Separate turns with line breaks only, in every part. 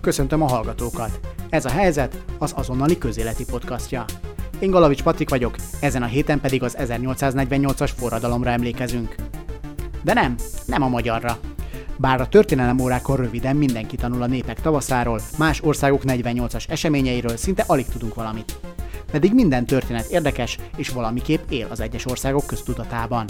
Köszöntöm a hallgatókat! Ez a helyzet az azonnali közéleti podcastja. Én Galavics Patrik vagyok, ezen a héten pedig az 1848-as forradalomra emlékezünk. De nem, nem a magyarra. Bár a történelem órákon röviden mindenki tanul a népek tavaszáról, más országok 48-as eseményeiről szinte alig tudunk valamit. Pedig minden történet érdekes és valamiképp él az egyes országok köztudatában.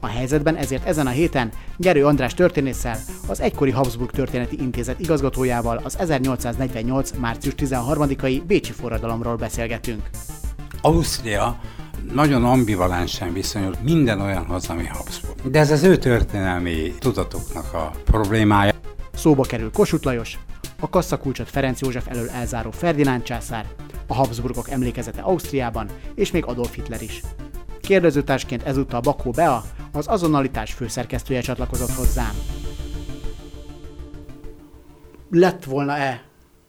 A helyzetben ezért ezen a héten Gerő András történésszel, az egykori Habsburg Történeti Intézet igazgatójával az 1848. március 13-ai Bécsi forradalomról beszélgetünk.
Ausztria nagyon ambivalensen viszonyul minden olyanhoz, ami Habsburg. De ez az ő történelmi tudatoknak a problémája.
Szóba kerül Kossuth Lajos, a kasszakulcsot Ferenc József elől elzáró Ferdinánd császár, a Habsburgok emlékezete Ausztriában, és még Adolf Hitler is. Kérdezőtársként ezúttal Bakó Bea, az azonnalitás főszerkesztője csatlakozott hozzám. Lett volna-e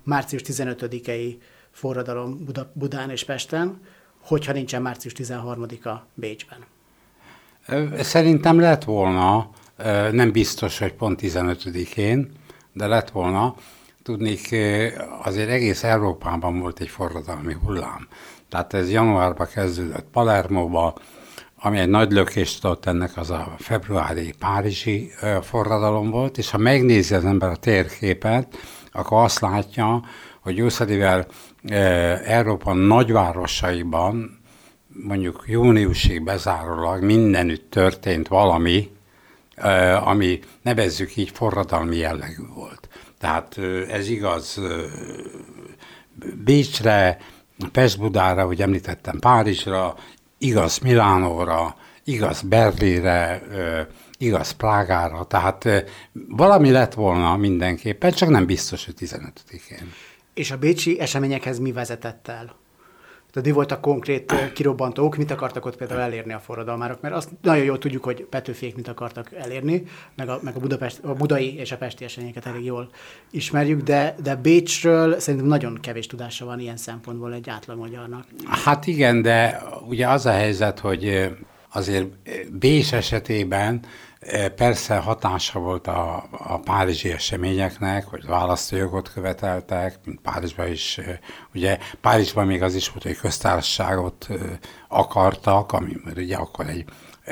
március 15-i forradalom Buda, Budán és Pesten, hogyha nincsen március 13-a Bécsben?
Szerintem lett volna, nem biztos, hogy pont 15-én, de lett volna. Tudnék, azért egész Európában volt egy forradalmi hullám. Tehát ez januárban kezdődött Palermóba, ami egy nagy lökést adott ennek az a februári párizsi forradalom volt, és ha megnézi az ember a térképet, akkor azt látja, hogy jószerivel Európa nagyvárosaiban mondjuk júniusig bezárólag mindenütt történt valami, ami nevezzük így forradalmi jellegű volt. Tehát ez igaz Bécsre, Pest-Budára, ahogy említettem, Párizsra, igaz Milánóra, igaz Berlinre, igaz Prágára, tehát valami lett volna mindenképpen, csak nem biztos, hogy 15-én.
És a bécsi eseményekhez mi vezetett el? Tehát mi voltak konkrét kirobbantók, mit akartak ott például elérni a forradalmárok? Mert azt nagyon jól tudjuk, hogy Petőfék mit akartak elérni, meg a, meg a, Budapest, a budai és a pesti eseményeket elég jól ismerjük, de, de Bécsről szerintem nagyon kevés tudása van ilyen szempontból egy átlag magyarnak.
Hát igen, de ugye az a helyzet, hogy azért Bécs esetében Persze hatása volt a, a párizsi eseményeknek, hogy választójogot követeltek, mint Párizsban is. Ugye Párizsban még az is volt, hogy köztársaságot akartak, ami ugye akkor egy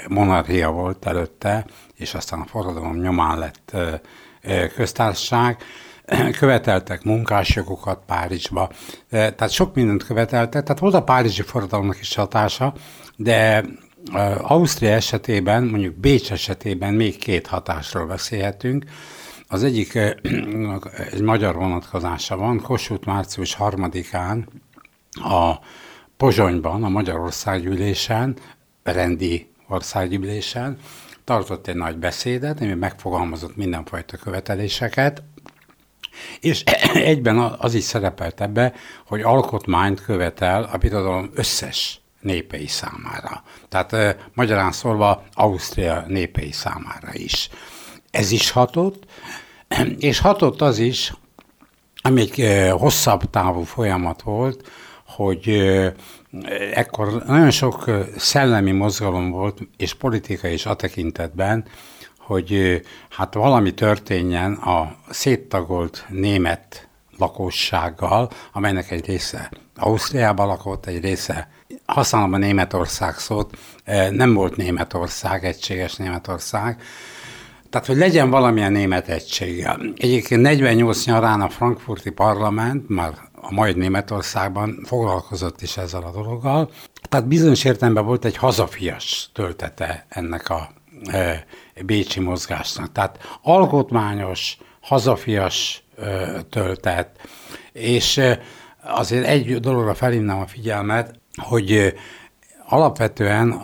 monarchia volt előtte, és aztán a forradalom nyomán lett köztársaság követeltek munkásjogokat Párizsba, tehát sok mindent követeltek, tehát volt a párizsi forradalomnak is hatása, de Ausztria esetében, mondjuk Bécs esetében még két hatásról beszélhetünk. Az egyik egy magyar vonatkozása van. Kossuth március 3-án a Pozsonyban, a Magyarországgyűlésen, rendi országgyűlésen tartott egy nagy beszédet, ami megfogalmazott mindenfajta követeléseket, és egyben az is szerepelt ebbe, hogy alkotmányt követel a birodalom összes népei számára. Tehát eh, magyarán szólva Ausztria népei számára is. Ez is hatott, és hatott az is, ami egy eh, hosszabb távú folyamat volt, hogy eh, ekkor nagyon sok szellemi mozgalom volt, és politika is a tekintetben, hogy hát valami történjen a széttagolt német lakossággal, amelynek egy része Ausztriában lakott, egy része használom a Németország szót, eh, nem volt Németország, egységes Németország, tehát, hogy legyen valamilyen német egységgel. Egyébként 48 nyarán a frankfurti parlament, már a mai Németországban foglalkozott is ezzel a dologgal. Tehát bizonyos értelemben volt egy hazafias töltete ennek a e, bécsi mozgásnak. Tehát alkotmányos, hazafias e, töltet, és azért egy dologra felhívnám a figyelmet, hogy alapvetően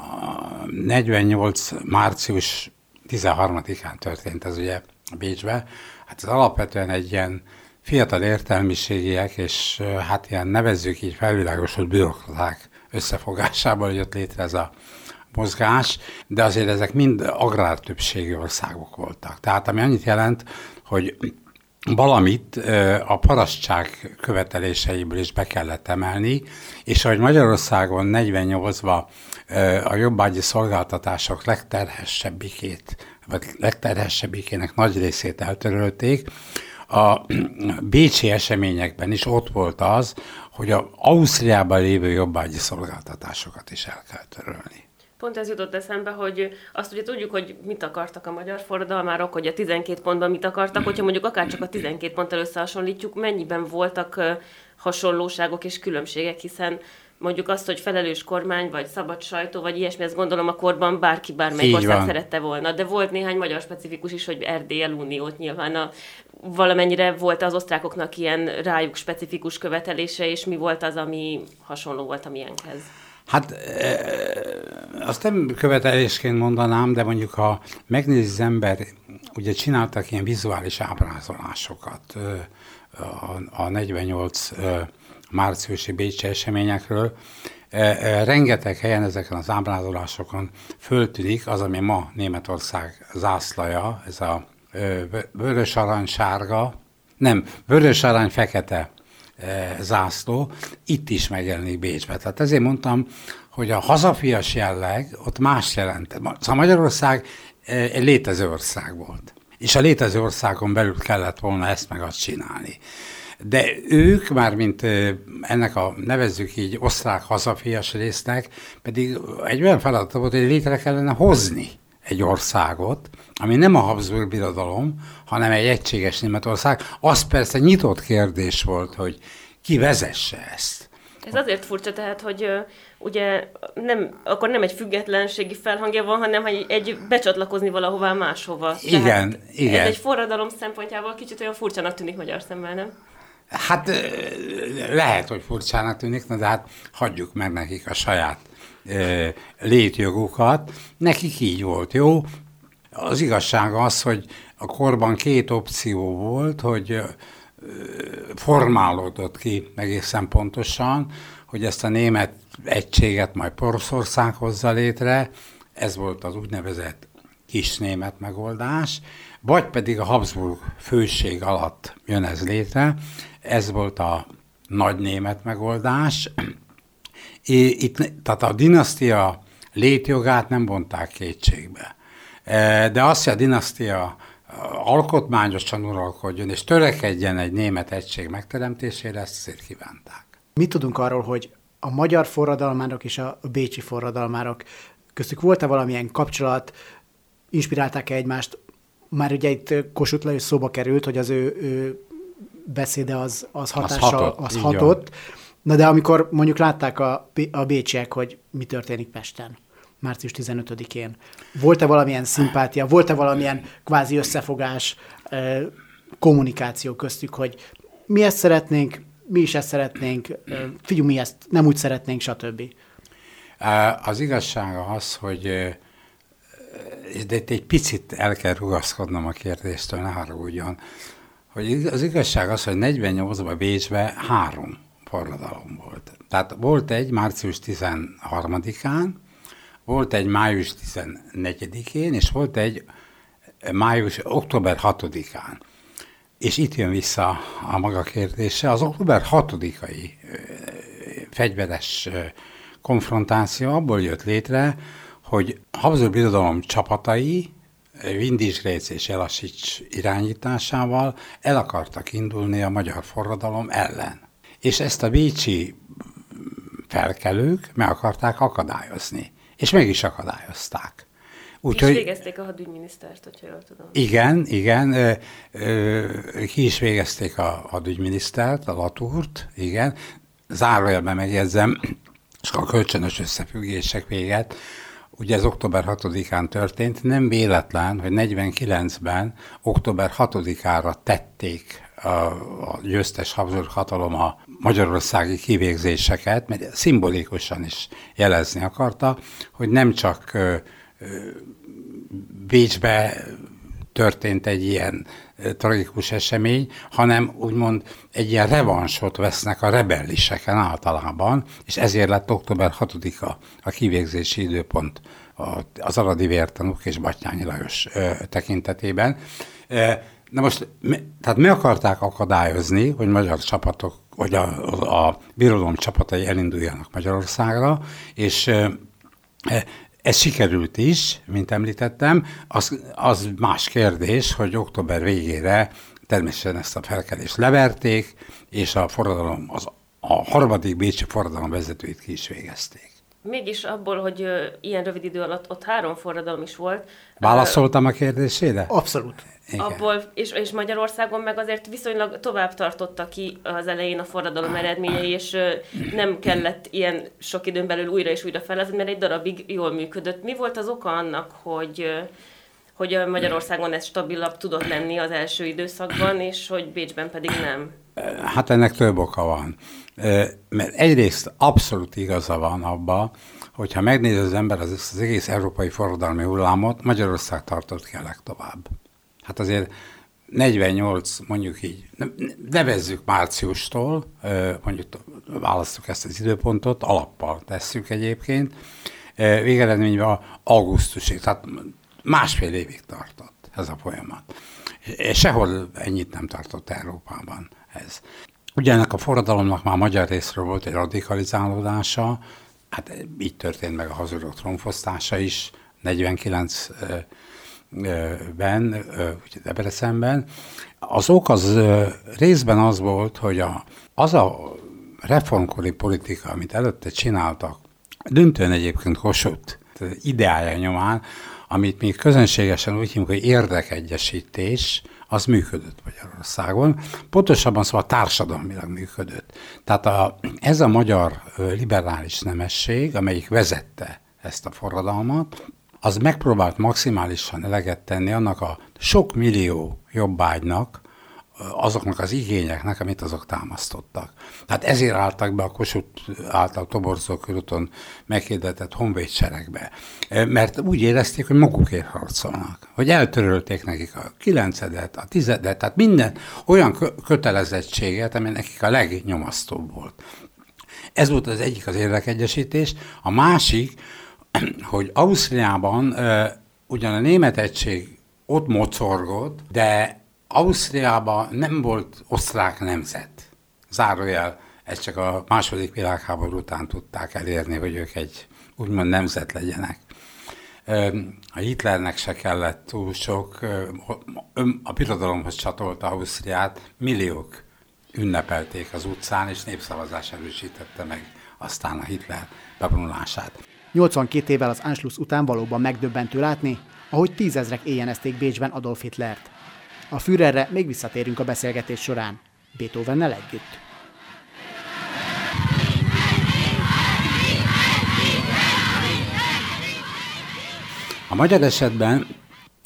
48. március 13-án történt ez ugye Bécsbe, hát ez alapvetően egy ilyen fiatal értelmiségiek, és hát ilyen nevezzük így felvilágosult bürokraták összefogásából jött létre ez a mozgás, de azért ezek mind agrártöbbségi országok voltak. Tehát ami annyit jelent, hogy valamit a parasztság követeléseiből is be kellett emelni, és ahogy Magyarországon 48-ban a jobbágyi szolgáltatások legterhessebbikét, vagy legterhessebbikének nagy részét eltörölték, a bécsi eseményekben is ott volt az, hogy a Ausztriában lévő jobbágyi szolgáltatásokat is el kell törölni.
Pont ez jutott eszembe, hogy azt ugye tudjuk, hogy mit akartak a magyar forradalmárok, hogy a 12 pontban mit akartak, hogyha mondjuk akár csak a 12 ponttal összehasonlítjuk, mennyiben voltak hasonlóságok és különbségek, hiszen mondjuk azt, hogy felelős kormány, vagy szabad sajtó, vagy ilyesmi, ezt gondolom a korban bárki bármelyik ország van. szerette volna. De volt néhány magyar specifikus is, hogy Erdély uniót nyilván a, valamennyire volt az osztrákoknak ilyen rájuk specifikus követelése, és mi volt az, ami hasonló volt a miénkhez.
Hát e, azt nem követelésként mondanám, de mondjuk ha megnézi az ember, ugye csináltak ilyen vizuális ábrázolásokat a, a 48 márciusi Bécsi eseményekről, rengeteg helyen ezeken az ábrázolásokon föltűnik az, ami ma Németország zászlaja, ez a vörös arany sárga, nem, vörös arany fekete zászló, itt is megjelenik Bécsbe. Tehát ezért mondtam, hogy a hazafias jelleg ott más jelent. Szóval Magyarország egy létező ország volt. És a létező országon belül kellett volna ezt meg azt csinálni. De ők, már mint ennek a nevezzük így osztrák hazafias résznek, pedig egy olyan feladat volt, hogy létre kellene hozni egy országot, ami nem a Habsburg birodalom, hanem egy egységes Németország. Az persze nyitott kérdés volt, hogy ki vezesse ezt.
Ez azért furcsa, tehát, hogy ugye nem, akkor nem egy függetlenségi felhangja van, hanem hogy egy becsatlakozni valahová máshova.
Igen, tehát igen. Ez
egy forradalom szempontjából kicsit olyan furcsának tűnik magyar szemmel, nem?
Hát lehet, hogy furcsának tűnik, de hát hagyjuk meg nekik a saját létjogukat. Nekik így volt, jó? Az igazság az, hogy a korban két opció volt, hogy formálódott ki egészen pontosan, hogy ezt a német egységet majd Poroszország hozza létre, ez volt az úgynevezett kis német megoldás, vagy pedig a Habsburg főség alatt jön ez létre, ez volt a nagy német megoldás. Itt, tehát a dinasztia létjogát nem vonták kétségbe. E, de azt, hogy a dinasztia alkotmányosan uralkodjon, és törekedjen egy német egység megteremtésére, ezt azért kívánták.
Mit tudunk arról, hogy a magyar forradalmárok és a bécsi forradalmárok köztük volt-e valamilyen kapcsolat, inspirálták-e egymást? Már ugye itt Kossuth Lajos szóba került, hogy az ő, ő beszéde az, az hatással, az hatott. Az hatott. Na de amikor mondjuk látták a, a bécsiek, hogy mi történik Pesten, március 15-én, volt-e valamilyen szimpátia, volt-e valamilyen kvázi összefogás, kommunikáció köztük, hogy mi ezt szeretnénk, mi is ezt szeretnénk, figyelj, mi ezt nem úgy szeretnénk, stb.
Az igazsága az, hogy de itt egy picit el kell rugaszkodnom a kérdéstől, ne haragudjon, hogy az igazság az, hogy 48-ban Bécsben három forradalom volt. Tehát volt egy március 13-án, volt egy május 14-én, és volt egy május, október 6-án. És itt jön vissza a maga kérdése. Az október 6-ai fegyveres konfrontáció abból jött létre, hogy Habsburg Birodalom csapatai Vindisgrác és Elasics irányításával el akartak indulni a magyar forradalom ellen. És ezt a bécsi felkelők meg akarták akadályozni. És meg is akadályozták.
Úgyhogy, ki is végezték a hadügyminisztert, hogyha jól tudom.
Igen, igen, ö, ö, ki is végezték a hadügyminisztert, a Latúrt, igen. Zárójelben megjegyzem, és a kölcsönös összefüggések véget, Ugye ez október 6-án történt, nem véletlen, hogy 49-ben október 6-ára tették a, győztes Habsburg hatalom a magyarországi kivégzéseket, mert szimbolikusan is jelezni akarta, hogy nem csak Bécsbe történt egy ilyen tragikus esemény, hanem úgymond egy ilyen revansot vesznek a rebelliseken általában, és ezért lett október 6-a a kivégzési időpont az aradi vértanúk és Batyányi Lajos tekintetében. Na most, tehát mi akarták akadályozni, hogy magyar csapatok, hogy a, a birodalom csapatai elinduljanak Magyarországra, és ez sikerült is, mint említettem, az, az más kérdés, hogy október végére természetesen ezt a felkelést leverték, és a forradalom, az, a harmadik Bécsi forradalom vezetőit ki is végezték.
Mégis abból, hogy ilyen rövid idő alatt ott három forradalom is volt.
Válaszoltam a kérdésére?
Abszolút.
Igen. Abból, és, és Magyarországon meg azért viszonylag tovább tartotta ki az elején a forradalom eredményei, és nem kellett ilyen sok időn belül újra és újra felezni, mert egy darabig jól működött. Mi volt az oka annak, hogy hogy Magyarországon ez stabilabb tudott lenni az első időszakban, és hogy Bécsben pedig nem?
Hát ennek több oka van. Mert egyrészt abszolút igaza van abba, hogyha megnéz az ember az, az egész európai forradalmi hullámot, Magyarország tartott ki a legtovább. Hát azért 48, mondjuk így, nevezzük márciustól, mondjuk választjuk ezt az időpontot, alappal tesszük egyébként, végeredményben augusztusig, tehát másfél évig tartott ez a folyamat. Sehol ennyit nem tartott Európában ez. Ugye ennek a forradalomnak már magyar részről volt egy radikalizálódása, hát így történt meg a hazudok trónfosztása is, 49-ben, ugye Debrecenben. Az ok az részben az volt, hogy a, az a reformkori politika, amit előtte csináltak, döntően egyébként Kossuth ideája nyomán, amit mi közönségesen úgy hívunk, hogy érdekegyesítés, az működött Magyarországon. Pontosabban szóval társadalmilag működött. Tehát a, ez a magyar liberális nemesség, amelyik vezette ezt a forradalmat, az megpróbált maximálisan eleget tenni annak a sok millió jobbágynak, azoknak az igényeknek, amit azok támasztottak. Tehát ezért álltak be a Kossuth által Toborzó körúton meghirdetett honvédseregbe, mert úgy érezték, hogy magukért harcolnak, hogy eltörölték nekik a kilencedet, a tizedet, tehát minden olyan kötelezettséget, ami nekik a legnyomasztóbb volt. Ez volt az egyik az érdekegyesítés. A másik, hogy Ausztriában ugyan a német egység ott mocorgott, de Ausztriában nem volt osztrák nemzet. Zárójel, ezt csak a második világháború után tudták elérni, hogy ők egy úgymond nemzet legyenek. A Hitlernek se kellett túl sok, a birodalomhoz csatolta Ausztriát, milliók ünnepelték az utcán, és népszavazás erősítette meg aztán a Hitler bevonulását.
82 évvel az Anschluss után valóban megdöbbentő látni, ahogy tízezrek éjjenezték Bécsben Adolf Hitlert. A Führerre még visszatérünk a beszélgetés során, Beethovennel együtt.
A magyar esetben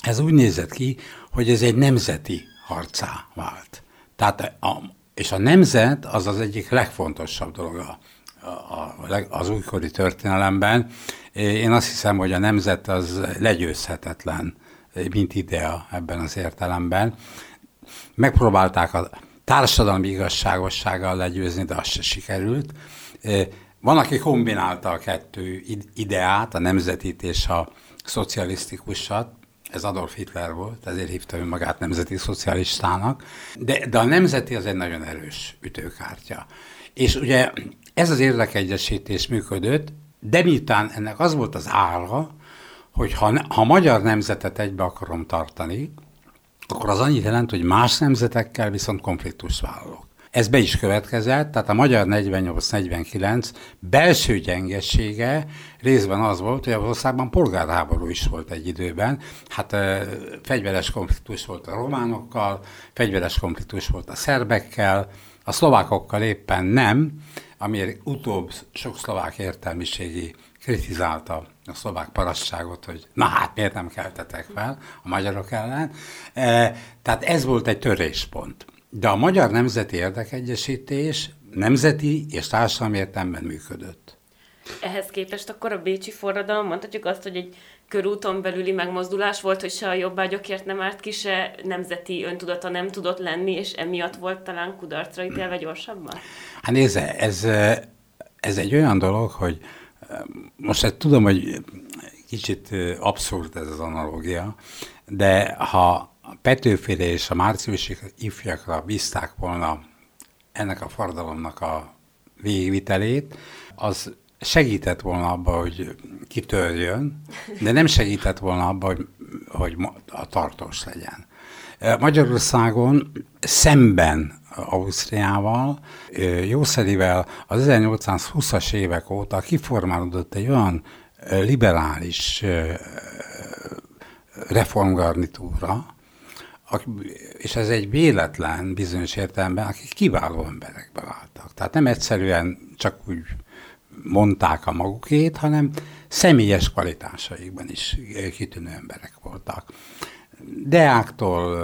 ez úgy nézett ki, hogy ez egy nemzeti harcá vált. Tehát a, és a nemzet az az egyik legfontosabb dolog a, a, az újkori történelemben. Én azt hiszem, hogy a nemzet az legyőzhetetlen mint idea ebben az értelemben. Megpróbálták a társadalmi igazságossággal legyőzni, de az se sikerült. Van, aki kombinálta a kettő ideát, a nemzetit és a szocialisztikusat, ez Adolf Hitler volt, ezért hívta ő magát nemzeti szocialistának, de, de a nemzeti az egy nagyon erős ütőkártya. És ugye ez az érdekegyesítés működött, de miután ennek az volt az ára, hogy ha, ha magyar nemzetet egybe akarom tartani, akkor az annyit jelent, hogy más nemzetekkel viszont konfliktus vállalok. Ez be is következett, tehát a magyar 48-49 belső gyengessége részben az volt, hogy az országban polgárháború is volt egy időben. Hát fegyveres konfliktus volt a románokkal, fegyveres konfliktus volt a szerbekkel, a szlovákokkal éppen nem, amiért utóbb sok szlovák értelmiségi kritizálta a szlovák parasságot, hogy na hát miért nem keltetek fel a magyarok ellen. E, tehát ez volt egy töréspont. De a magyar nemzeti érdekegyesítés nemzeti és társadalmi értelemben működött.
Ehhez képest akkor a Bécsi forradalom, mondhatjuk azt, hogy egy körúton belüli megmozdulás volt, hogy se a jobbágyokért nem árt ki, se nemzeti öntudata nem tudott lenni, és emiatt volt talán kudarcra ítélve gyorsabban?
Hát nézze, ez, ez egy olyan dolog, hogy most hát tudom, hogy kicsit abszurd ez az analógia, de ha Petőfére és a márciusi ifjakra bízták volna ennek a fordalomnak a végvitelét, az segített volna abba, hogy kitörjön, de nem segített volna abba, hogy hogy a tartós legyen. Magyarországon szemben Ausztriával, jószerivel az 1820-as évek óta kiformálódott egy olyan liberális reformgarnitúra, és ez egy véletlen bizonyos értelemben, akik kiváló emberekbe váltak. Tehát nem egyszerűen csak úgy mondták a magukét, hanem személyes kvalitásaikban is kitűnő emberek voltak. Deáktól,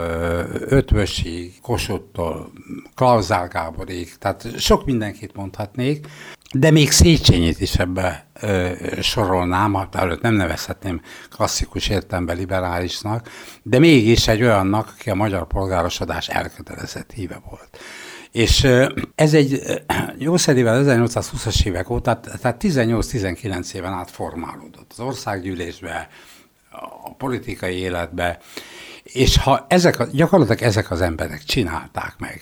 Ötvösig, Kosottól, Klauzál Gáborig, tehát sok mindenkit mondhatnék, de még Széchenyit is ebbe ö, sorolnám, előtt nem nevezhetném klasszikus értelemben liberálisnak, de mégis egy olyannak, aki a magyar polgárosodás elkötelezett híve volt. És ez egy jószerivel 1820-as évek óta, tehát 18-19 éven át formálódott az országgyűlésbe, a politikai életbe, és ha ezek, gyakorlatilag ezek az emberek csinálták meg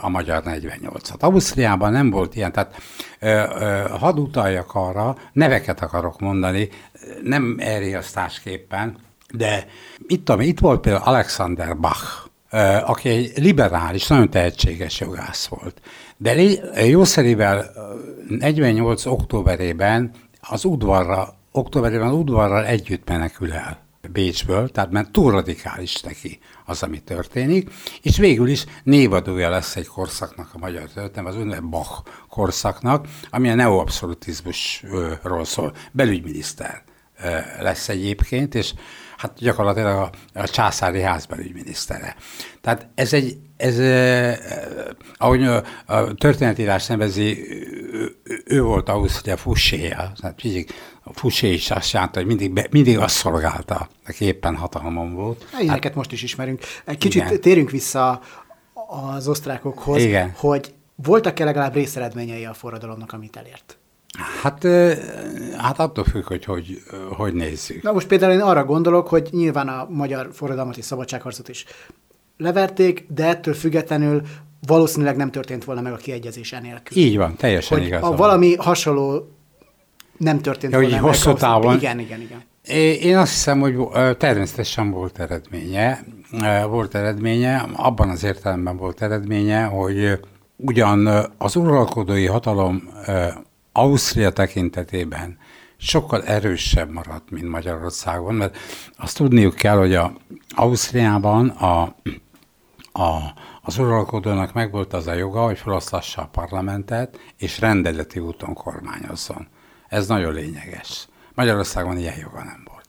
a magyar 48-at. Ausztriában nem volt ilyen, tehát hadd utaljak arra, neveket akarok mondani, nem elriasztásképpen, de itt, ami, itt volt például Alexander Bach, aki egy liberális, nagyon tehetséges jogász volt. De jószerivel 48. októberében az udvarra, októberében udvarral együtt menekül el Bécsből, tehát mert túl radikális neki az, ami történik, és végül is névadója lesz egy korszaknak a magyar történet, az úgynevezett Bach korszaknak, ami a neoabszolutizmusról szól. Belügyminiszter lesz egyébként, és hát gyakorlatilag a, a császári ház belügyminisztere. Tehát ez egy, ez, ahogy a, a történetírás nevezi, ő, volt Ausztria fusséja, tehát a fussé is azt jelenti, hogy mindig, mindig azt szolgálta, aki éppen hatalmon volt.
Ilyeneket hát, most is ismerünk. Egy kicsit igen. térjünk vissza az osztrákokhoz, igen. hogy voltak-e legalább részeredményei a forradalomnak, amit elért?
Hát, hát attól függ, hogy, hogy hogy nézzük.
Na most például én arra gondolok, hogy nyilván a magyar forradalmat és szabadságharcot is leverték, de ettől függetlenül valószínűleg nem történt volna meg a kiegyezés enélkül.
Így van, teljesen
hogy
igaz.
A valami hasonló nem történt
ja,
volna
meg. hosszú távon.
Igen, igen, igen.
Én azt hiszem, hogy természetesen volt eredménye. Volt eredménye, abban az értelemben volt eredménye, hogy ugyan az uralkodói hatalom Ausztria tekintetében sokkal erősebb maradt, mint Magyarországon, mert azt tudniuk kell, hogy a Ausztriában a, a, az uralkodónak megvolt az a joga, hogy felosztassa a parlamentet, és rendeleti úton kormányozzon. Ez nagyon lényeges. Magyarországon ilyen joga nem volt.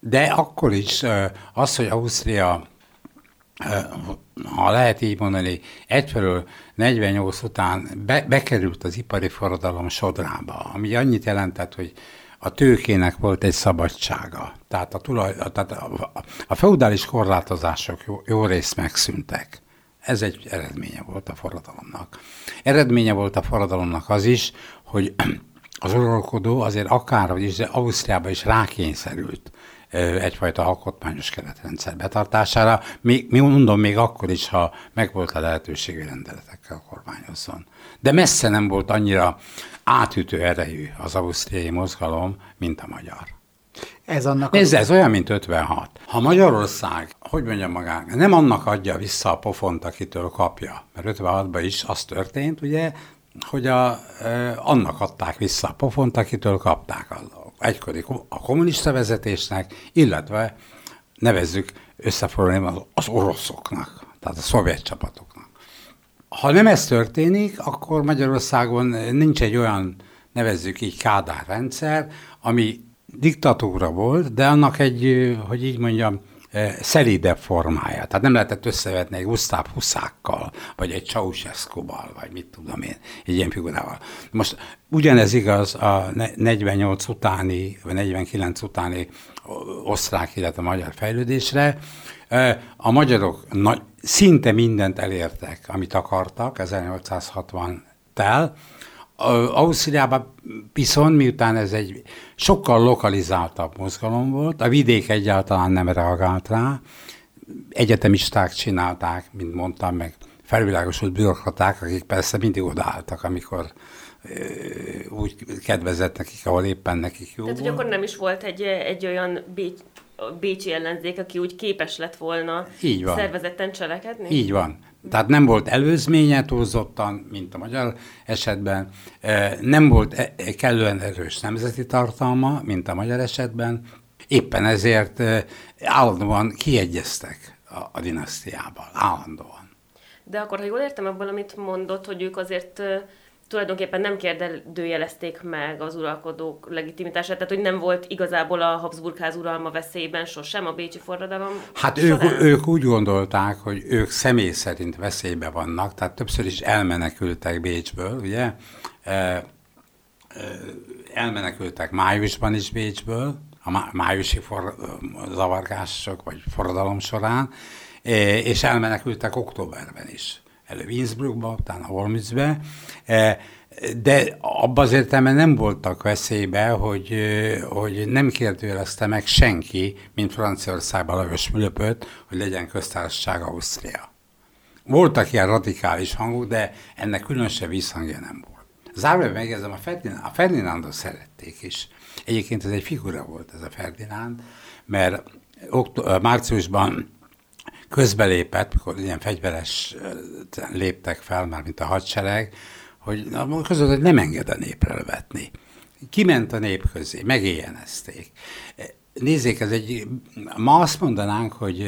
De akkor is az, hogy Ausztria ha lehet így mondani, egyfelől 48 után be, bekerült az ipari forradalom sodrába, ami annyit jelentett, hogy a tőkének volt egy szabadsága. Tehát a, tulaj, tehát a, a feudális korlátozások jó, jó részt megszűntek. Ez egy eredménye volt a forradalomnak. Eredménye volt a forradalomnak az is, hogy az uralkodó azért akárhogy is, de Ausztriába is rákényszerült egyfajta alkotmányos keretrendszer betartására, még, mi mondom még akkor is, ha megvolt a lehetőség, rendeletekkel kormányozzon. De messze nem volt annyira átütő erejű az ausztriai mozgalom, mint a magyar.
Ez annak
Nézd, ez olyan, mint 56. Ha Magyarország, hogy mondjam magának, nem annak adja vissza a pofont, akitől kapja, mert 56-ban is az történt, ugye, hogy a, annak adták vissza a pofont, akitől kapták egykori a kommunista vezetésnek, illetve nevezzük összefoglalni az oroszoknak, tehát a szovjet csapatoknak. Ha nem ez történik, akkor Magyarországon nincs egy olyan, nevezzük így Kádár rendszer, ami diktatúra volt, de annak egy, hogy így mondjam, szelídebb formája. Tehát nem lehetett összevetni egy Gustav Huszákkal, vagy egy Ceausescu-val, vagy mit tudom én, egy ilyen figurával. Most ugyanez igaz a 48 utáni, vagy 49 utáni osztrák, illetve magyar fejlődésre. A magyarok nagy, szinte mindent elértek, amit akartak 1860 tel, Ausztriában viszont, miután ez egy sokkal lokalizáltabb mozgalom volt, a vidék egyáltalán nem reagált rá, egyetemisták csinálták, mint mondtam, meg felvilágosult bürokraták, akik persze mindig odaálltak, amikor úgy kedvezett nekik, ahol éppen nekik jó
Tehát, hogy akkor nem is volt egy, egy olyan Bécs, bécsi ellenzék, aki úgy képes lett volna
Így van.
szervezetten cselekedni?
Így van. Tehát nem volt előzménye túlzottan, mint a magyar esetben, nem volt e, e, kellően erős nemzeti tartalma, mint a magyar esetben, éppen ezért állandóan kiegyeztek a, a dinasztiával, állandóan.
De akkor, ha jól értem abból, amit mondott, hogy ők azért tulajdonképpen nem kérdőjelezték meg az uralkodók legitimitását, tehát hogy nem volt igazából a Habsburgház uralma veszélyben sosem a Bécsi forradalom
Hát ők, ők úgy gondolták, hogy ők személy szerint veszélybe vannak, tehát többször is elmenekültek Bécsből, ugye? Elmenekültek májusban is Bécsből, a májusi for, zavargások vagy forradalom során, és elmenekültek októberben is elő Innsbruckba, utána Olmützbe, e, de abban az értelemben nem voltak veszélybe, hogy, hogy nem kérdőjelezte meg senki, mint Franciaországban Lajos Fülöpöt, hogy legyen köztársaság Ausztria. Voltak ilyen radikális hangok, de ennek különösebb visszhangja nem volt. Zárójelben megjegyzem, a, Ferdinánd, a Ferdinándot szerették is. Egyébként ez egy figura volt ez a Ferdinánd, mert márciusban közbelépett, mikor ilyen fegyveres léptek fel, már mint a hadsereg, hogy között, hogy nem enged a népre vetni. Kiment a nép közé, megéjjenezték. Nézzék, ez egy, ma azt mondanánk, hogy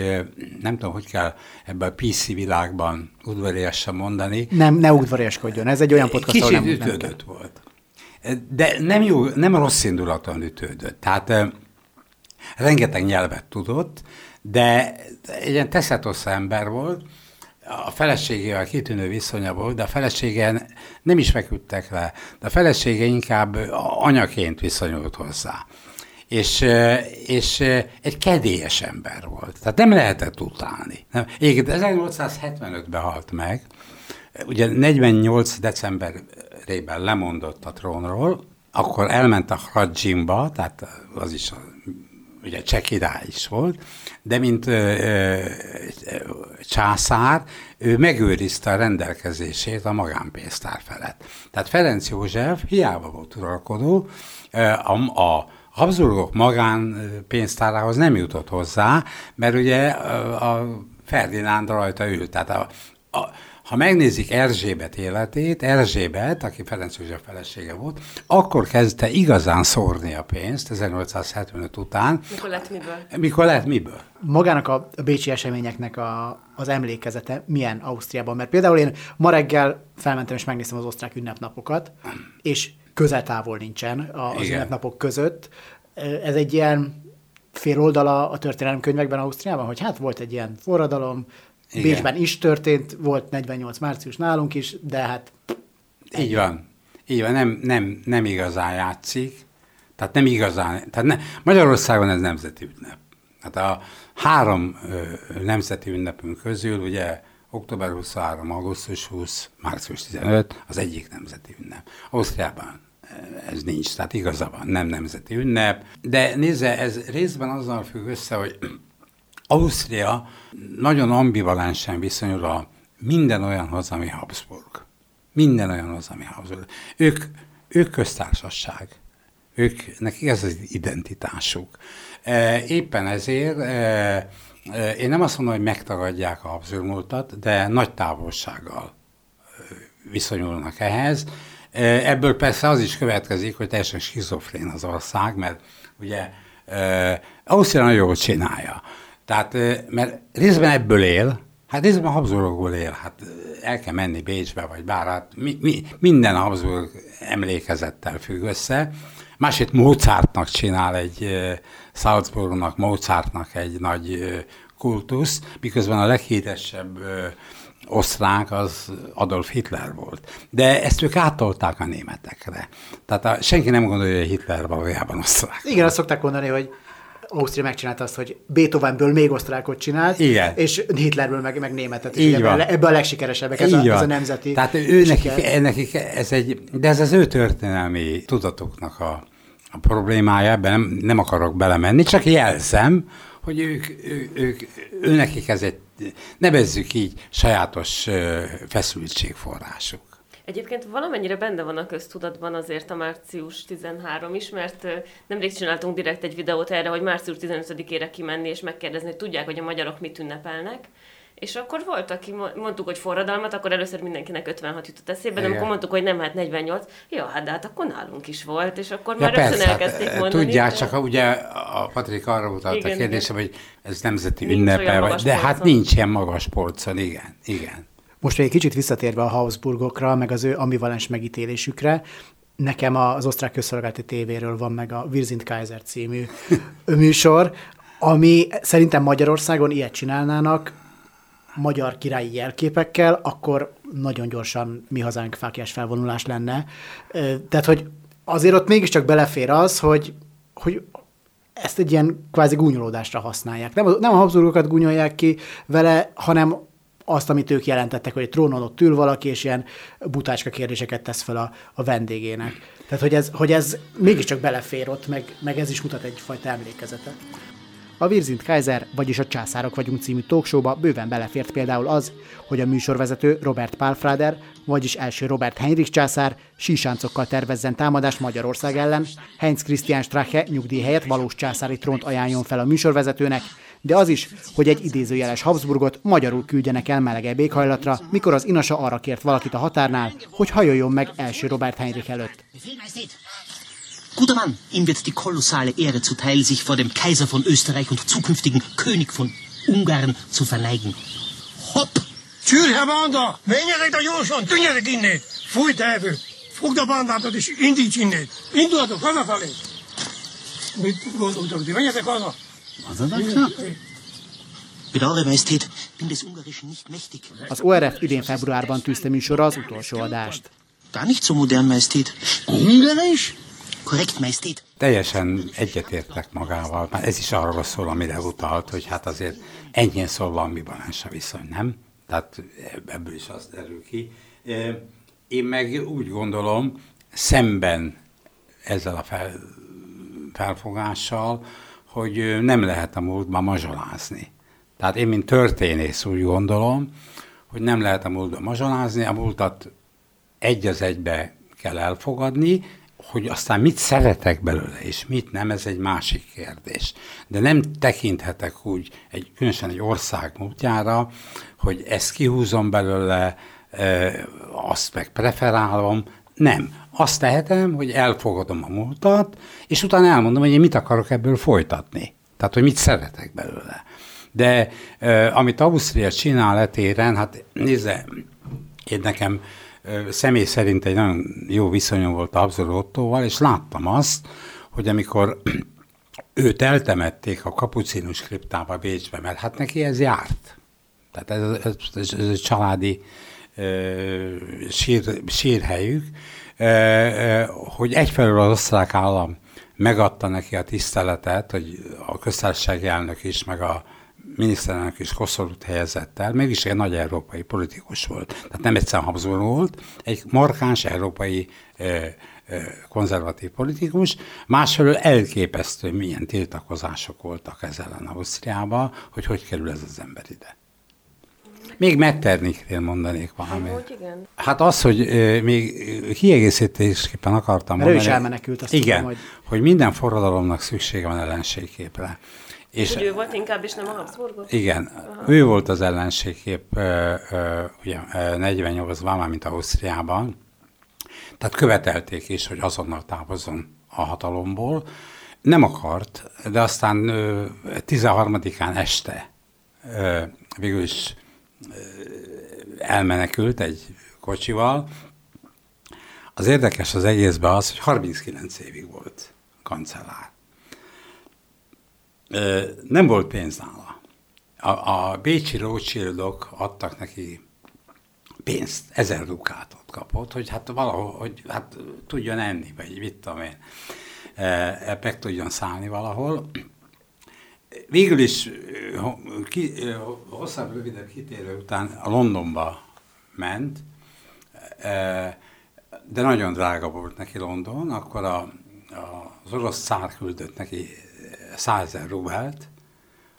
nem tudom, hogy kell ebben a PC világban udvariasan mondani.
Nem, ne udvariaskodjon, ez egy olyan podcast,
Kicsit nem, ütődött nem volt. De nem jó, nem rossz indulaton ütődött. Tehát rengeteg nyelvet tudott, de egy ilyen teszetosz ember volt, a feleségével kitűnő viszonya volt, de a felesége nem is feküdtek le, de a felesége inkább anyaként viszonyult hozzá. És, és egy kedélyes ember volt. Tehát nem lehetett utálni. Egyébként 1875-ben halt meg, ugye 48 decemberében lemondott a trónról, akkor elment a Hradzsimba, tehát az is ugye cseh király is volt, de mint ö, ö, császár, ő megőrizte a rendelkezését a magánpénztár felett. Tehát Ferenc József hiába volt uralkodó, a, a Habsburgok magánpénztárához nem jutott hozzá, mert ugye a Ferdinánd rajta ült. Tehát a, a, ha megnézik Erzsébet életét, Erzsébet, aki Ferenc József felesége volt, akkor kezdte igazán szórni a pénzt 1875 után.
Mikor lett miből?
Mikor lett miből?
Magának a bécsi eseményeknek a, az emlékezete milyen Ausztriában? Mert például én ma reggel felmentem és megnéztem az osztrák ünnepnapokat, és közel-távol nincsen az Igen. ünnepnapok között. Ez egy ilyen fél oldala a történelemkönyvekben Ausztriában, hogy hát volt egy ilyen forradalom, igen. Bécsben is történt, volt 48 március nálunk is, de hát...
Így van. Így van, nem, nem, nem igazán játszik. Tehát nem igazán, tehát ne, Magyarországon ez nemzeti ünnep. Hát a három ö, nemzeti ünnepünk közül, ugye október 23, augusztus 20, március 15, az egyik nemzeti ünnep. Ausztriában ez nincs, tehát igaza van, nem nemzeti ünnep. De nézze, ez részben azzal függ össze, hogy Ausztria nagyon ambivalensen viszonyul a minden olyanhoz, ami Habsburg. Minden olyanhoz, ami Habsburg. Ők, ők köztársaság. Ők, nekik ez az identitásuk. E, éppen ezért e, e, én nem azt mondom, hogy megtagadják a Habsburg múltat, de nagy távolsággal viszonyulnak ehhez. Ebből persze az is következik, hogy teljesen schizofrén az ország, mert ugye Ausztria nagyon jól csinálja. Tehát, mert részben ebből él, hát részben a Habsburgokból él, hát el kell menni Bécsbe, vagy bár, hát mi, mi, minden Habsburg emlékezettel függ össze. Másrészt Mozartnak csinál egy, Salzburgnak, Mozartnak egy nagy kultusz, miközben a leghíresebb osztrák az Adolf Hitler volt. De ezt ők átolták a németekre. Tehát a, senki nem gondolja, hogy Hitler valójában osztrák.
Igen, azt szokták mondani, hogy Ausztria megcsinálta azt, hogy Beethovenből még osztrákot csinált,
Igen.
és Hitlerből meg, meg németet.
Így
ebben, van. ebben a legsikeresebbek, ez, a, ez a nemzeti
Tehát ő nekik, nekik, ez egy, de ez az ő történelmi tudatoknak a, a problémája, ebben nem, nem akarok belemenni, csak jelzem, hogy ők, ő, ők, ő nekik ez egy, nevezzük így, sajátos feszültségforrásuk.
Egyébként valamennyire benne van a köztudatban azért a március 13 is, mert nemrég csináltunk direkt egy videót erre, hogy március 15-ére kimenni és megkérdezni, hogy tudják, hogy a magyarok mit ünnepelnek. És akkor volt, aki mondtuk, hogy forradalmat, akkor először mindenkinek 56 jutott eszébe, de amikor mondtuk, hogy nem, hát 48, ja, hát de hát akkor nálunk is volt, és akkor ja, már persze, rögtön elkezdték hát, mondani.
Tudják, csak ugye a Patrik arra mutatott a kérdésem, hogy ez nemzeti ünnepe, de hát nincs ilyen magas polcon, igen, igen.
Most egy kicsit visszatérve a Habsburgokra, meg az ő ambivalens megítélésükre, nekem az osztrák közszolgálati tévéről van meg a Wir sind Kaiser című műsor, ami szerintem Magyarországon ilyet csinálnának, magyar királyi jelképekkel, akkor nagyon gyorsan mi hazánk fákjás felvonulás lenne. Tehát, hogy azért ott mégiscsak belefér az, hogy, hogy ezt egy ilyen kvázi gúnyolódásra használják. Nem, nem a Habsburgokat gúnyolják ki vele, hanem azt, amit ők jelentettek, hogy egy trónon ott ül valaki, és ilyen butácska kérdéseket tesz fel a, a vendégének. Tehát, hogy ez, hogy ez mégiscsak belefér ott, meg, meg ez is mutat egyfajta emlékezetet. A Virzint Kaiser, vagyis a Császárok vagyunk című talkshowba bőven belefért például az, hogy a műsorvezető Robert Pálfrader, vagyis első Robert Heinrich császár sísáncokkal tervezzen támadást Magyarország ellen, Heinz Christian Strache nyugdíj helyett valós császári trónt ajánljon fel a műsorvezetőnek, de az is, hogy egy idézőjeles Habsburgot magyarul küldjenek el melegebb éghajlatra, mikor az inasa arra kért valakit a határnál, hogy hajoljon meg első Robert Heinrich előtt.
Guter Mann, ihm wird die kolossale Ehre zuteil, sich vor dem Kaiser von Österreich und zukünftigen König von Ungarn zu verneigen. Hopp!
Tjür, Herr Banda! Mennyire a gyorsan, tűnjetek innét! Fúj, tevő! Fogd a bandátot és indíts innét! Indulatok hazafelé! Mit gondoltok, ti menjetek haza?
Az ORF idén februárban tűzte műsor az utolsó adást.
Gar nicht so modern, Majestät. Ungarisch? Korrekt, Majestét.
Teljesen egyetértek magával. Már ez is arról szól, amire utalt, hogy hát azért ennyien szól ambivalens a viszony, nem? Tehát ebből is az derül ki. Én meg úgy gondolom, szemben ezzel a fel, felfogással, hogy nem lehet a múltban mazsolázni. Tehát én, mint történész úgy gondolom, hogy nem lehet a múltban mazsolázni, a múltat egy az egybe kell elfogadni, hogy aztán mit szeretek belőle, és mit nem, ez egy másik kérdés. De nem tekinthetek úgy, egy, különösen egy ország múltjára, hogy ezt kihúzom belőle, azt meg preferálom. Nem. Azt tehetem, hogy elfogadom a múltat, és utána elmondom, hogy én mit akarok ebből folytatni. Tehát, hogy mit szeretek belőle. De amit Ausztria csinál letéren, hát nézze, én nekem személy szerint egy nagyon jó viszonyom volt Abszor Ottóval, és láttam azt, hogy amikor őt eltemették a kapucinus kriptába Bécsbe, mert hát neki ez járt. Tehát ez, ez, ez, ez egy családi sír, sírhelyük, hogy egyfelől az osztrák állam megadta neki a tiszteletet, hogy a köztársasági elnök is, meg a miniszterelnök is koszorút helyezett el, mégis egy nagy európai politikus volt. Tehát nem egyszerűen Habsburg volt, egy markáns európai konzervatív politikus, másfelől elképesztő milyen tiltakozások voltak ezzel ellen Ausztriában, hogy hogy kerül ez az ember ide. Még Metternichnél mondanék valamit.
Hogy igen.
Hát az, hogy még kiegészítésképpen akartam
Mert mondani. Ő is elmenekült, azt
Igen, tudom, hogy... hogy minden forradalomnak szüksége van ellenségképre.
És hogy ő volt inkább, és nem a Habsburgok?
Igen, Aha. ő volt az ellenségkép ugye 48-ban, már mint Ausztriában. Tehát követelték is, hogy azonnal távozzon a hatalomból. Nem akart, de aztán 13-án este végül is elmenekült egy kocsival. Az érdekes az egészben az, hogy 39 évig volt kancellár nem volt pénz nála. A, a bécsi Rothschildok adtak neki pénzt, ezer dukátot kapott, hogy hát valahogy, hogy hát tudjon enni, vagy mit tudom én, meg tudjon szállni valahol. Végül is ki, hosszabb, rövidebb kitérő után a Londonba ment, de nagyon drága volt neki London, akkor a, a, az orosz szár küldött neki százer rubelt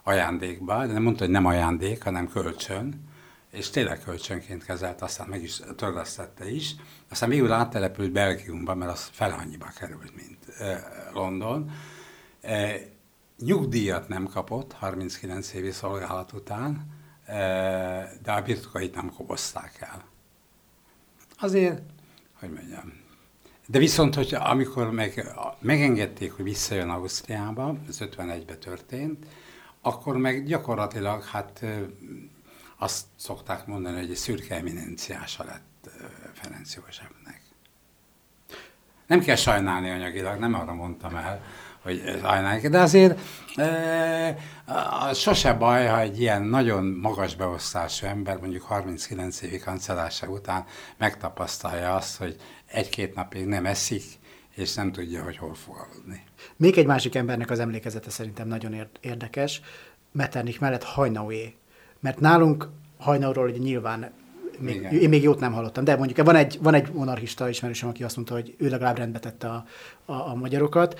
ajándékba, de nem mondta, hogy nem ajándék, hanem kölcsön, és tényleg kölcsönként kezelt, aztán meg is törlesztette is. Aztán végül áttelepült Belgiumba, mert az fel annyiba került, mint London. Nyugdíjat nem kapott 39 évi szolgálat után, de a birtokait nem kobozták el. Azért, hogy mondjam, de viszont, hogy amikor meg, megengedték, hogy visszajön Ausztriába, ez 51-ben történt, akkor meg gyakorlatilag, hát azt szokták mondani, hogy egy szürke eminenciása lett Ferenc Józsefnek. Nem kell sajnálni anyagilag, nem arra mondtam el, hogy sajnálni, de azért e, sose baj, ha egy ilyen nagyon magas beosztású ember, mondjuk 39 évi kancellárság után megtapasztalja azt, hogy egy-két napig nem eszik, és nem tudja, hogy hol fog aludni.
Még egy másik embernek az emlékezete szerintem nagyon érdekes, Metternich mellett Hajnaué. Mert nálunk Hajnauról ugye nyilván még, én még jót nem hallottam, de mondjuk van egy, van egy monarchista ismerősöm, aki azt mondta, hogy ő legalább rendbe tette a, a, a magyarokat,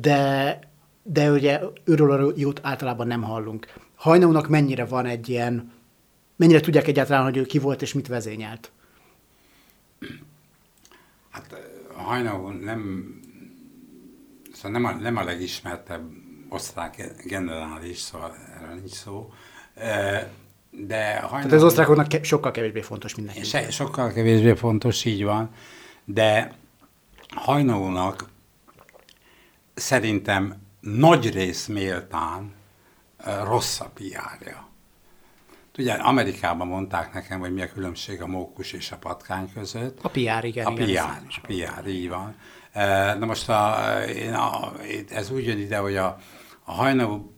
de, de ugye őről jót általában nem hallunk. Hajnaunak mennyire van egy ilyen, mennyire tudják egyáltalán, hogy ő ki volt és mit vezényelt?
Hát Hajnau nem, szóval nem a, nem a legismertebb osztrák generális, szóval erről nincs szó. De
hajnau... Tehát az osztrákoknak sokkal kevésbé fontos mindenki.
Se, sokkal kevésbé fontos, így van. De hajnaúnak szerintem nagy rész méltán rossz a piárja. Ugye Amerikában mondták nekem, hogy mi a különbség a mókus és a patkány között.
A PR, igen.
A PR, a PR, így van. Na most a, a, ez úgy jön ide, hogy a, a hajnalú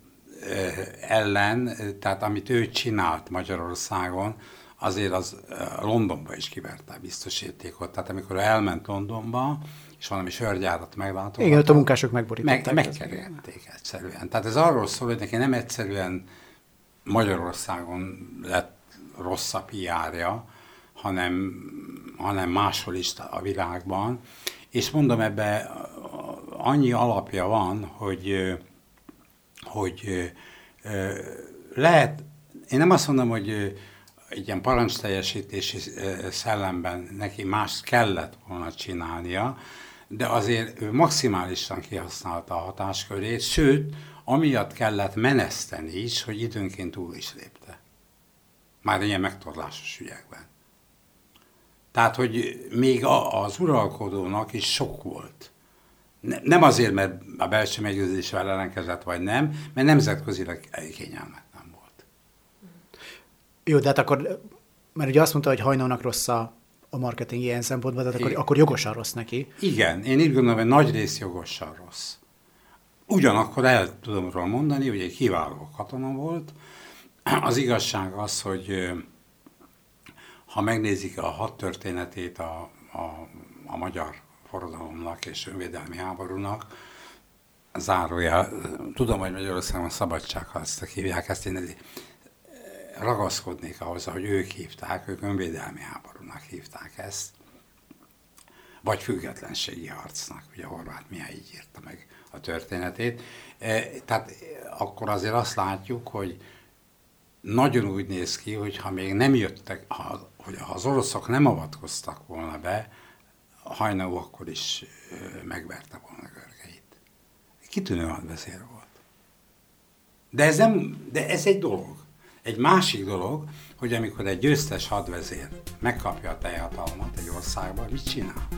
ellen, tehát amit ő csinált Magyarországon, azért az Londonba is kiverte biztosítékot. Tehát amikor elment Londonba, és valami sörgyárat meglátogatott.
Igen, ott a munkások megborították.
Meg, megkerülték egyszerűen. Tehát ez arról szól, hogy neki nem egyszerűen Magyarországon lett rossz a PR-ja, hanem, hanem máshol is a világban. És mondom, ebbe annyi alapja van, hogy, hogy lehet, én nem azt mondom, hogy egy ilyen parancsteljesítési szellemben neki más kellett volna csinálnia, de azért ő maximálisan kihasználta a hatáskörét, sőt, amiatt kellett meneszteni is, hogy időnként túl is lépte. Már ilyen megtorlásos ügyekben. Tehát, hogy még az uralkodónak is sok volt. Ne, nem azért, mert a belső meggyőzésével ellenkezett, vagy nem, mert nemzetközileg kényelmetlen volt.
Jó, de hát akkor, mert ugye azt mondta, hogy hajnalnak rossz a, a marketing ilyen szempontból, tehát akkor, akkor jogosan rossz neki.
Igen, én így gondolom, hogy nagy rész jogosan rossz. Ugyanakkor el tudom róla mondani, hogy egy kiváló katona volt. Az igazság az, hogy ha megnézik a hat történetét a, a, a magyar forradalomnak és önvédelmi háborúnak, zárója, tudom, hogy Magyarországon szabadságharcnak hívják ezt, én ragaszkodnék ahhoz, hogy ők hívták, ők önvédelmi háborúnak hívták ezt, vagy függetlenségi harcnak, ugye Horváth Mihály így írta meg a történetét. E, tehát akkor azért azt látjuk, hogy nagyon úgy néz ki, hogy ha még nem jöttek, ha, hogy ha az oroszok nem avatkoztak volna be, hajnalú akkor is megverte volna Görgeit. Kitűnő hadvezér volt. De ez, nem, de ez egy dolog. Egy másik dolog, hogy amikor egy győztes hadvezér megkapja a teljhatalmat egy országban, mit csinál?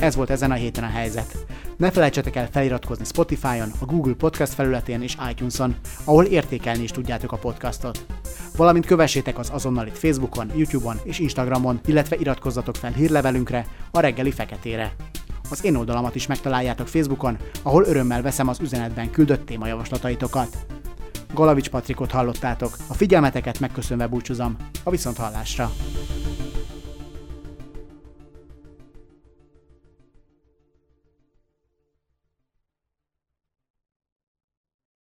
Ez volt ezen a héten a helyzet. Ne felejtsetek el feliratkozni Spotify-on, a Google Podcast felületén és iTunes-on, ahol értékelni is tudjátok a podcastot. Valamint kövessétek az azonnalit Facebookon, YouTube-on és Instagramon, illetve iratkozzatok fel hírlevelünkre, a reggeli feketére. Az én oldalamat is megtaláljátok Facebookon, ahol örömmel veszem az üzenetben küldött témajavaslataitokat. Galavics Patrikot hallottátok, a figyelmeteket megköszönve búcsúzom, a viszonthallásra!